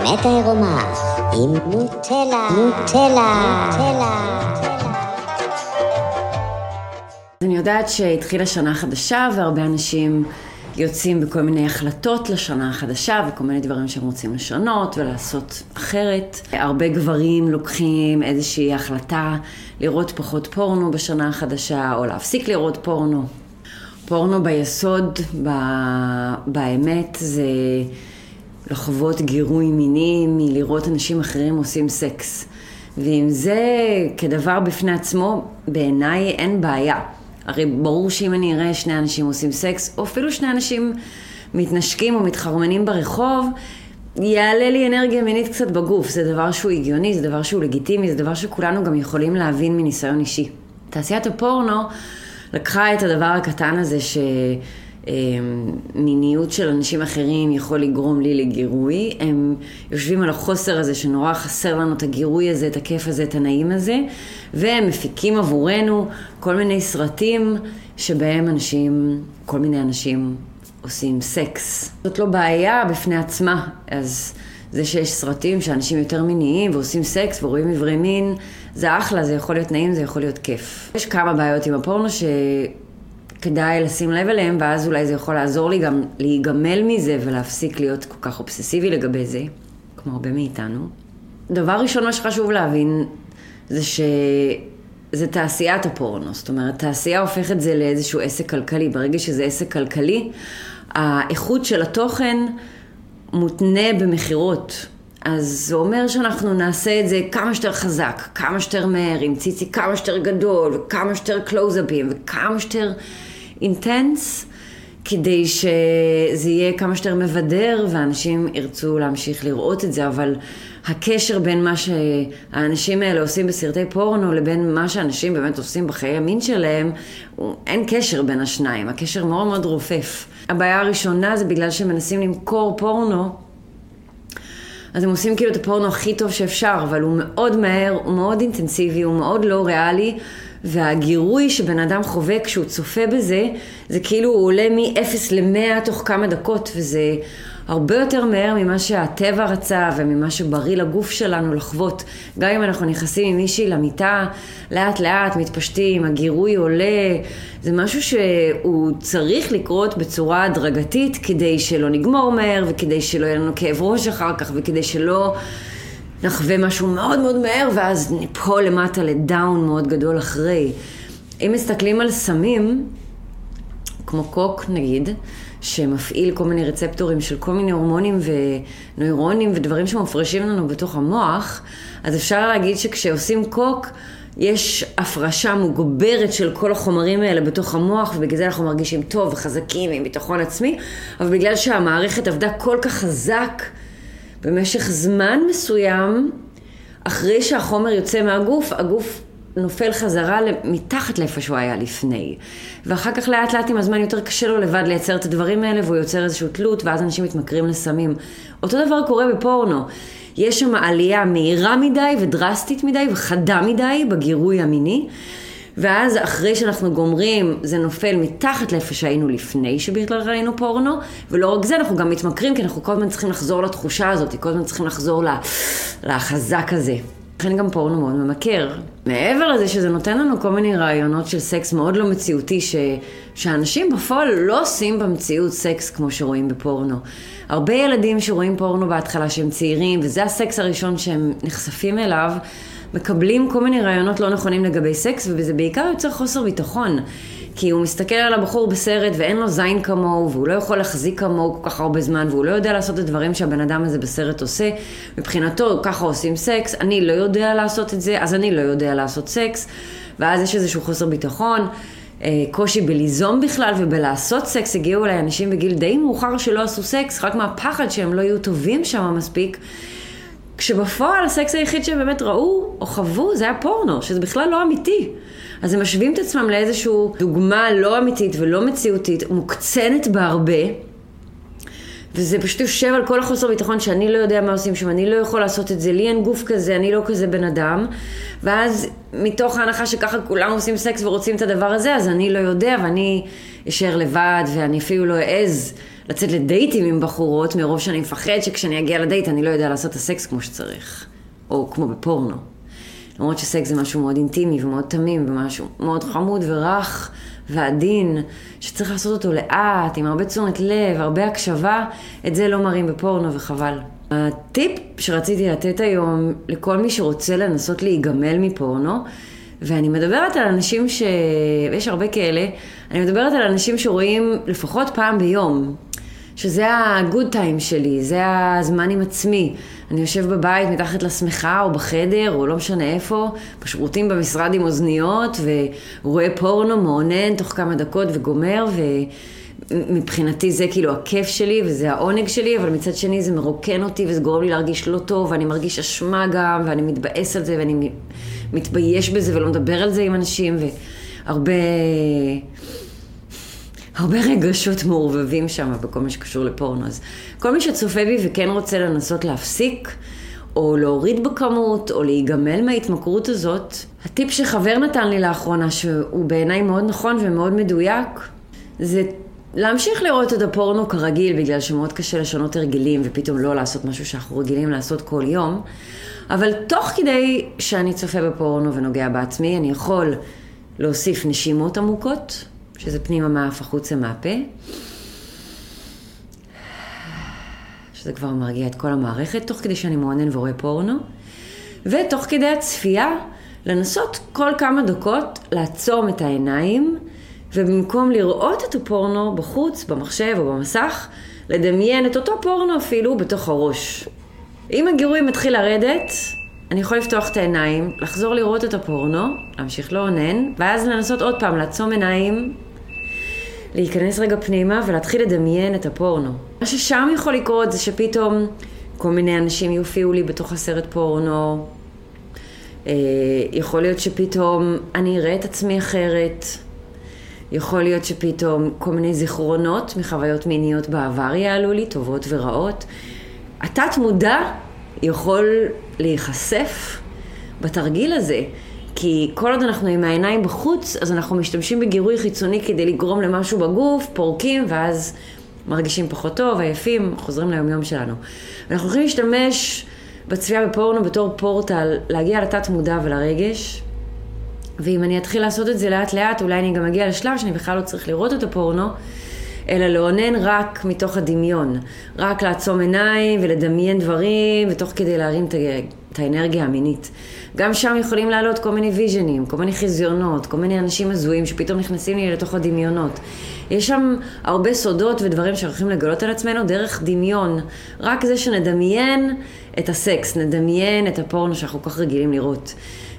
האמת העירומה עם נוטלה, נוטלה, נוטלה. אני יודעת שהתחילה שנה חדשה והרבה אנשים יוצאים בכל מיני החלטות לשנה החדשה וכל מיני דברים שהם רוצים לשנות ולעשות אחרת. הרבה גברים לוקחים איזושהי החלטה לראות פחות פורנו בשנה החדשה או להפסיק לראות פורנו. פורנו ביסוד, ב... באמת, זה לחוות גירוי מיני מלראות אנשים אחרים עושים סקס. ועם זה כדבר בפני עצמו, בעיניי אין בעיה. הרי ברור שאם אני אראה שני אנשים עושים סקס, או אפילו שני אנשים מתנשקים או מתחרמנים ברחוב, יעלה לי אנרגיה מינית קצת בגוף. זה דבר שהוא הגיוני, זה דבר שהוא לגיטימי, זה דבר שכולנו גם יכולים להבין מניסיון אישי. תעשיית הפורנו לקחה את הדבר הקטן הזה ש... מיניות של אנשים אחרים יכול לגרום לי לגירוי. הם יושבים על החוסר הזה שנורא חסר לנו את הגירוי הזה, את הכיף הזה, את הנעים הזה, והם מפיקים עבורנו כל מיני סרטים שבהם אנשים, כל מיני אנשים עושים סקס. זאת לא בעיה בפני עצמה, אז זה שיש סרטים שאנשים יותר מיניים ועושים סקס ורואים איברי מין, זה אחלה, זה יכול להיות נעים, זה יכול להיות כיף. יש כמה בעיות עם הפורנו ש... כדאי לשים לב אליהם, ואז אולי זה יכול לעזור לי גם להיגמל מזה ולהפסיק להיות כל כך אובססיבי לגבי זה, כמו הרבה מאיתנו. דבר ראשון, מה שחשוב להבין, זה שזה תעשיית הפורנו. זאת אומרת, תעשייה הופכת את זה לאיזשהו עסק כלכלי. ברגע שזה עסק כלכלי, האיכות של התוכן מותנה במכירות. אז זה אומר שאנחנו נעשה את זה כמה שיותר חזק, כמה שיותר מהר, עם ציצי כמה שיותר גדול, וכמה שיותר קלוזאפים, וכמה שיותר אינטנס, כדי שזה יהיה כמה שיותר מבדר, ואנשים ירצו להמשיך לראות את זה, אבל הקשר בין מה שהאנשים האלה עושים בסרטי פורנו לבין מה שאנשים באמת עושים בחיי המין שלהם, אין קשר בין השניים, הקשר מאוד מאוד רופף. הבעיה הראשונה זה בגלל שהם מנסים למכור פורנו, אז הם עושים כאילו את הפורנו הכי טוב שאפשר, אבל הוא מאוד מהר, הוא מאוד אינטנסיבי, הוא מאוד לא ריאלי, והגירוי שבן אדם חווה כשהוא צופה בזה, זה כאילו הוא עולה מ-0 ל-100 תוך כמה דקות, וזה הרבה יותר מהר ממה שהטבע רצה וממה שבריא לגוף שלנו לחוות. גם אם אנחנו נכנסים עם מישהי למיטה, לאט לאט מתפשטים, הגירוי עולה, זה משהו שהוא צריך לקרות בצורה הדרגתית כדי שלא נגמור מהר וכדי שלא יהיה לנו כאב ראש אחר כך וכדי שלא... נחווה משהו מאוד מאוד מהר ואז ניפול למטה לדאון מאוד גדול אחרי. אם מסתכלים על סמים, כמו קוק נגיד, שמפעיל כל מיני רצפטורים של כל מיני הורמונים ונוירונים ודברים שמפרשים לנו בתוך המוח, אז אפשר להגיד שכשעושים קוק, יש הפרשה מוגברת של כל החומרים האלה בתוך המוח, ובגלל זה אנחנו מרגישים טוב וחזקים עם ביטחון עצמי, אבל בגלל שהמערכת עבדה כל כך חזק במשך זמן מסוים, אחרי שהחומר יוצא מהגוף, הגוף נופל חזרה מתחת לאיפה שהוא היה לפני. ואחר כך לאט לאט עם הזמן יותר קשה לו לבד לייצר את הדברים האלה והוא יוצר איזושהי תלות ואז אנשים מתמכרים לסמים. אותו דבר קורה בפורנו. יש שם עלייה מהירה מדי ודרסטית מדי וחדה מדי בגירוי המיני. ואז אחרי שאנחנו גומרים, זה נופל מתחת לאיפה שהיינו לפני שבכלל ראינו פורנו, ולא רק זה, אנחנו גם מתמכרים, כי אנחנו כל הזמן צריכים לחזור לתחושה הזאת, כל הזמן צריכים לחזור לחזק הזה. לכן גם פורנו מאוד ממכר. מעבר לזה שזה נותן לנו כל מיני רעיונות של סקס מאוד לא מציאותי, ש... שאנשים בפועל לא עושים במציאות סקס כמו שרואים בפורנו. הרבה ילדים שרואים פורנו בהתחלה שהם צעירים, וזה הסקס הראשון שהם נחשפים אליו, מקבלים כל מיני רעיונות לא נכונים לגבי סקס, וזה בעיקר יוצר חוסר ביטחון. כי הוא מסתכל על הבחור בסרט ואין לו זין כמוהו, והוא לא יכול להחזיק כמוהו כל כך הרבה זמן, והוא לא יודע לעשות את הדברים שהבן אדם הזה בסרט עושה. מבחינתו, ככה עושים סקס, אני לא יודע לעשות את זה, אז אני לא יודע לעשות סקס, ואז יש איזשהו חוסר ביטחון. אה, קושי בליזום בכלל ובלעשות סקס, הגיעו אליי אנשים בגיל די מאוחר שלא עשו סקס, רק מהפחד שהם לא יהיו טובים שם מספיק. כשבפועל הסקס היחיד שהם באמת ראו או חוו זה היה פורנו, שזה בכלל לא אמיתי. אז הם משווים את עצמם לאיזושהי דוגמה לא אמיתית ולא מציאותית, מוקצנת בהרבה, וזה פשוט יושב על כל החוסר ביטחון שאני לא יודע מה עושים שם, אני לא יכול לעשות את זה, לי אין גוף כזה, אני לא כזה בן אדם. ואז מתוך ההנחה שככה כולם עושים סקס ורוצים את הדבר הזה, אז אני לא יודע ואני אשאר לבד ואני אפילו לא אעז לצאת לדייטים עם בחורות מרוב שאני מפחד שכשאני אגיע לדייט אני לא יודע לעשות את הסקס כמו שצריך. או כמו בפורנו. למרות שסקס זה משהו מאוד אינטימי ומאוד תמים ומשהו מאוד חמוד ורך ועדין, שצריך לעשות אותו לאט, עם הרבה תשומת לב, הרבה הקשבה, את זה לא מראים בפורנו וחבל. הטיפ שרציתי לתת היום לכל מי שרוצה לנסות להיגמל מפורנו, ואני מדברת על אנשים ש... ויש הרבה כאלה, אני מדברת על אנשים שרואים לפחות פעם ביום, שזה ה-good time שלי, זה הזמן עם עצמי. אני יושב בבית מתחת לשמחה או בחדר או לא משנה איפה, בשירותים במשרד עם אוזניות ורואה פורנו מעונן תוך כמה דקות וגומר ומבחינתי זה כאילו הכיף שלי וזה העונג שלי, אבל מצד שני זה מרוקן אותי וזה גורם לי להרגיש לא טוב ואני מרגיש אשמה גם ואני מתבאס על זה ואני מתבייש בזה ולא מדבר על זה עם אנשים והרבה... הרבה רגשות מעורבבים שם בכל מה שקשור לפורנו. אז כל מי שצופה בי וכן רוצה לנסות להפסיק, או להוריד בכמות, או להיגמל מההתמכרות הזאת, הטיפ שחבר נתן לי לאחרונה, שהוא בעיניי מאוד נכון ומאוד מדויק, זה להמשיך לראות את הפורנו כרגיל, בגלל שמאוד קשה לשנות הרגלים ופתאום לא לעשות משהו שאנחנו רגילים לעשות כל יום. אבל תוך כדי שאני צופה בפורנו ונוגע בעצמי, אני יכול להוסיף נשימות עמוקות, שזה פנימה מהאף החוצה מהפה. שזה כבר מרגיע את כל המערכת, תוך כדי שאני מעונן ורואה פורנו. ותוך כדי הצפייה, לנסות כל כמה דקות לעצום את העיניים, ובמקום לראות את הפורנו בחוץ, במחשב או במסך, לדמיין את אותו פורנו אפילו בתוך הראש. אם הגירוי מתחיל לרדת, אני יכול לפתוח את העיניים, לחזור לראות את הפורנו, להמשיך לאונן, ואז לנסות עוד פעם לעצום עיניים להיכנס רגע פנימה ולהתחיל לדמיין את הפורנו. מה ששם יכול לקרות זה שפתאום כל מיני אנשים יופיעו לי בתוך הסרט פורנו. אה, יכול להיות שפתאום אני אראה את עצמי אחרת. יכול להיות שפתאום כל מיני זיכרונות מחוויות מיניות בעבר יעלו לי, טובות ורעות. התת מודע יכול להיחשף בתרגיל הזה. כי כל עוד אנחנו עם העיניים בחוץ, אז אנחנו משתמשים בגירוי חיצוני כדי לגרום למשהו בגוף, פורקים, ואז מרגישים פחות טוב, עייפים, חוזרים ליומיום שלנו. אנחנו הולכים להשתמש בצפייה בפורנו בתור פורטל, להגיע לתת מודע ולרגש, ואם אני אתחיל לעשות את זה לאט לאט, אולי אני גם אגיע לשלב שאני בכלל לא צריך לראות את הפורנו, אלא לאונן רק מתוך הדמיון. רק לעצום עיניים ולדמיין דברים, ותוך כדי להרים את האנרגיה המינית. גם שם יכולים לעלות כל מיני ויז'נים, כל מיני חזיונות, כל מיני אנשים הזויים שפתאום נכנסים לי לתוך הדמיונות. יש שם הרבה סודות ודברים שהולכים לגלות על עצמנו דרך דמיון. רק זה שנדמיין את הסקס, נדמיין את הפורנו שאנחנו כל כך רגילים לראות.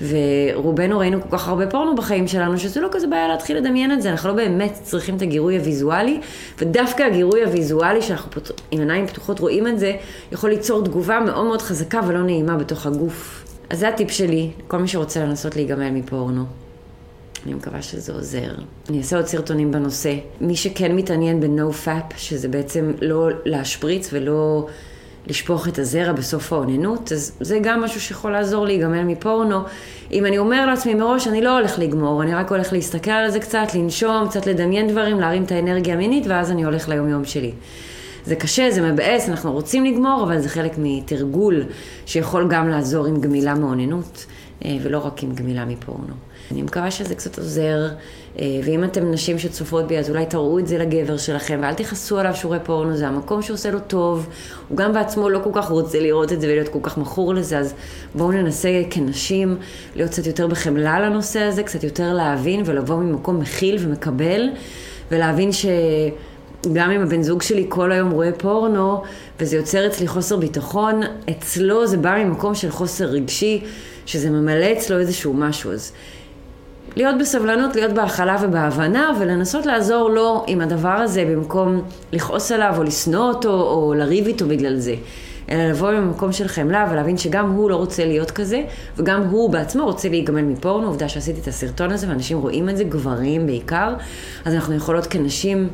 ורובנו ראינו כל כך הרבה פורנו בחיים שלנו, שזה לא כזה בעיה להתחיל לדמיין את זה, אנחנו לא באמת צריכים את הגירוי הוויזואלי, ודווקא הגירוי הוויזואלי, שאנחנו פות... עם עיניים פתוחות רואים את זה, יכול ליצור תגובה מאוד מאוד חזקה ולא נעימה בתוך הגוף. אז זה הטיפ שלי, כל מי שרוצה לנסות להיגמל מפורנו. אני מקווה שזה עוזר. אני אעשה עוד סרטונים בנושא. מי שכן מתעניין ב-No Fap, שזה בעצם לא להשפריץ ולא לשפוך את הזרע בסוף האוננות, אז זה גם משהו שיכול לעזור להיגמל מפורנו. אם אני אומר לעצמי מראש, אני לא הולך לגמור, אני רק הולך להסתכל על זה קצת, לנשום, קצת לדמיין דברים, להרים את האנרגיה המינית, ואז אני הולך ליומיום שלי. זה קשה, זה מבאס, אנחנו רוצים לגמור, אבל זה חלק מתרגול שיכול גם לעזור עם גמילה מאוננות, אה, ולא רק עם גמילה מפורנו. אני מקווה שזה קצת עוזר, אה, ואם אתם נשים שצופות בי, אז אולי תראו את זה לגבר שלכם, ואל תכעסו עליו שיעורי פורנו, זה המקום שעושה לו טוב, הוא גם בעצמו לא כל כך רוצה לראות את זה ולהיות כל כך מכור לזה, אז בואו ננסה כנשים להיות קצת יותר בחמלה לנושא הזה, קצת יותר להבין ולבוא ממקום מכיל ומקבל, ולהבין ש... גם אם הבן זוג שלי כל היום רואה פורנו, וזה יוצר אצלי חוסר ביטחון, אצלו זה בא ממקום של חוסר רגשי, שזה ממלא אצלו איזשהו משהו. אז להיות בסבלנות, להיות בהכלה ובהבנה, ולנסות לעזור לו עם הדבר הזה במקום לכעוס עליו או לשנוא אותו או לריב איתו בגלל זה. אלא לבוא ממקום של חמלה ולהבין שגם הוא לא רוצה להיות כזה, וגם הוא בעצמו רוצה להיגמל מפורנו. עובדה שעשיתי את הסרטון הזה ואנשים רואים את זה, גברים בעיקר, אז אנחנו יכולות כנשים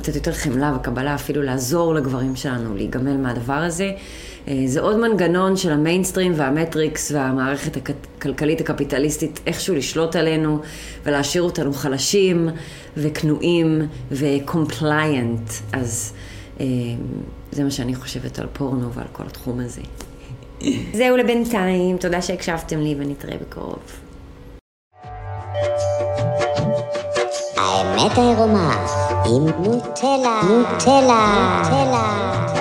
קצת יותר חמלה וקבלה, אפילו לעזור לגברים שלנו להיגמל מהדבר הזה. אה, זה עוד מנגנון של המיינסטרים והמטריקס והמערכת הכלכלית הקפיטליסטית איכשהו לשלוט עלינו ולהשאיר אותנו חלשים וכנועים ו compliant. אז אה, זה מה שאני חושבת על פורנו ועל כל התחום הזה. זהו לבינתיים, תודה שהקשבתם לי ונתראה בקרוב. האמת העירומה עם נוטלה, נוטלה, נוטלה.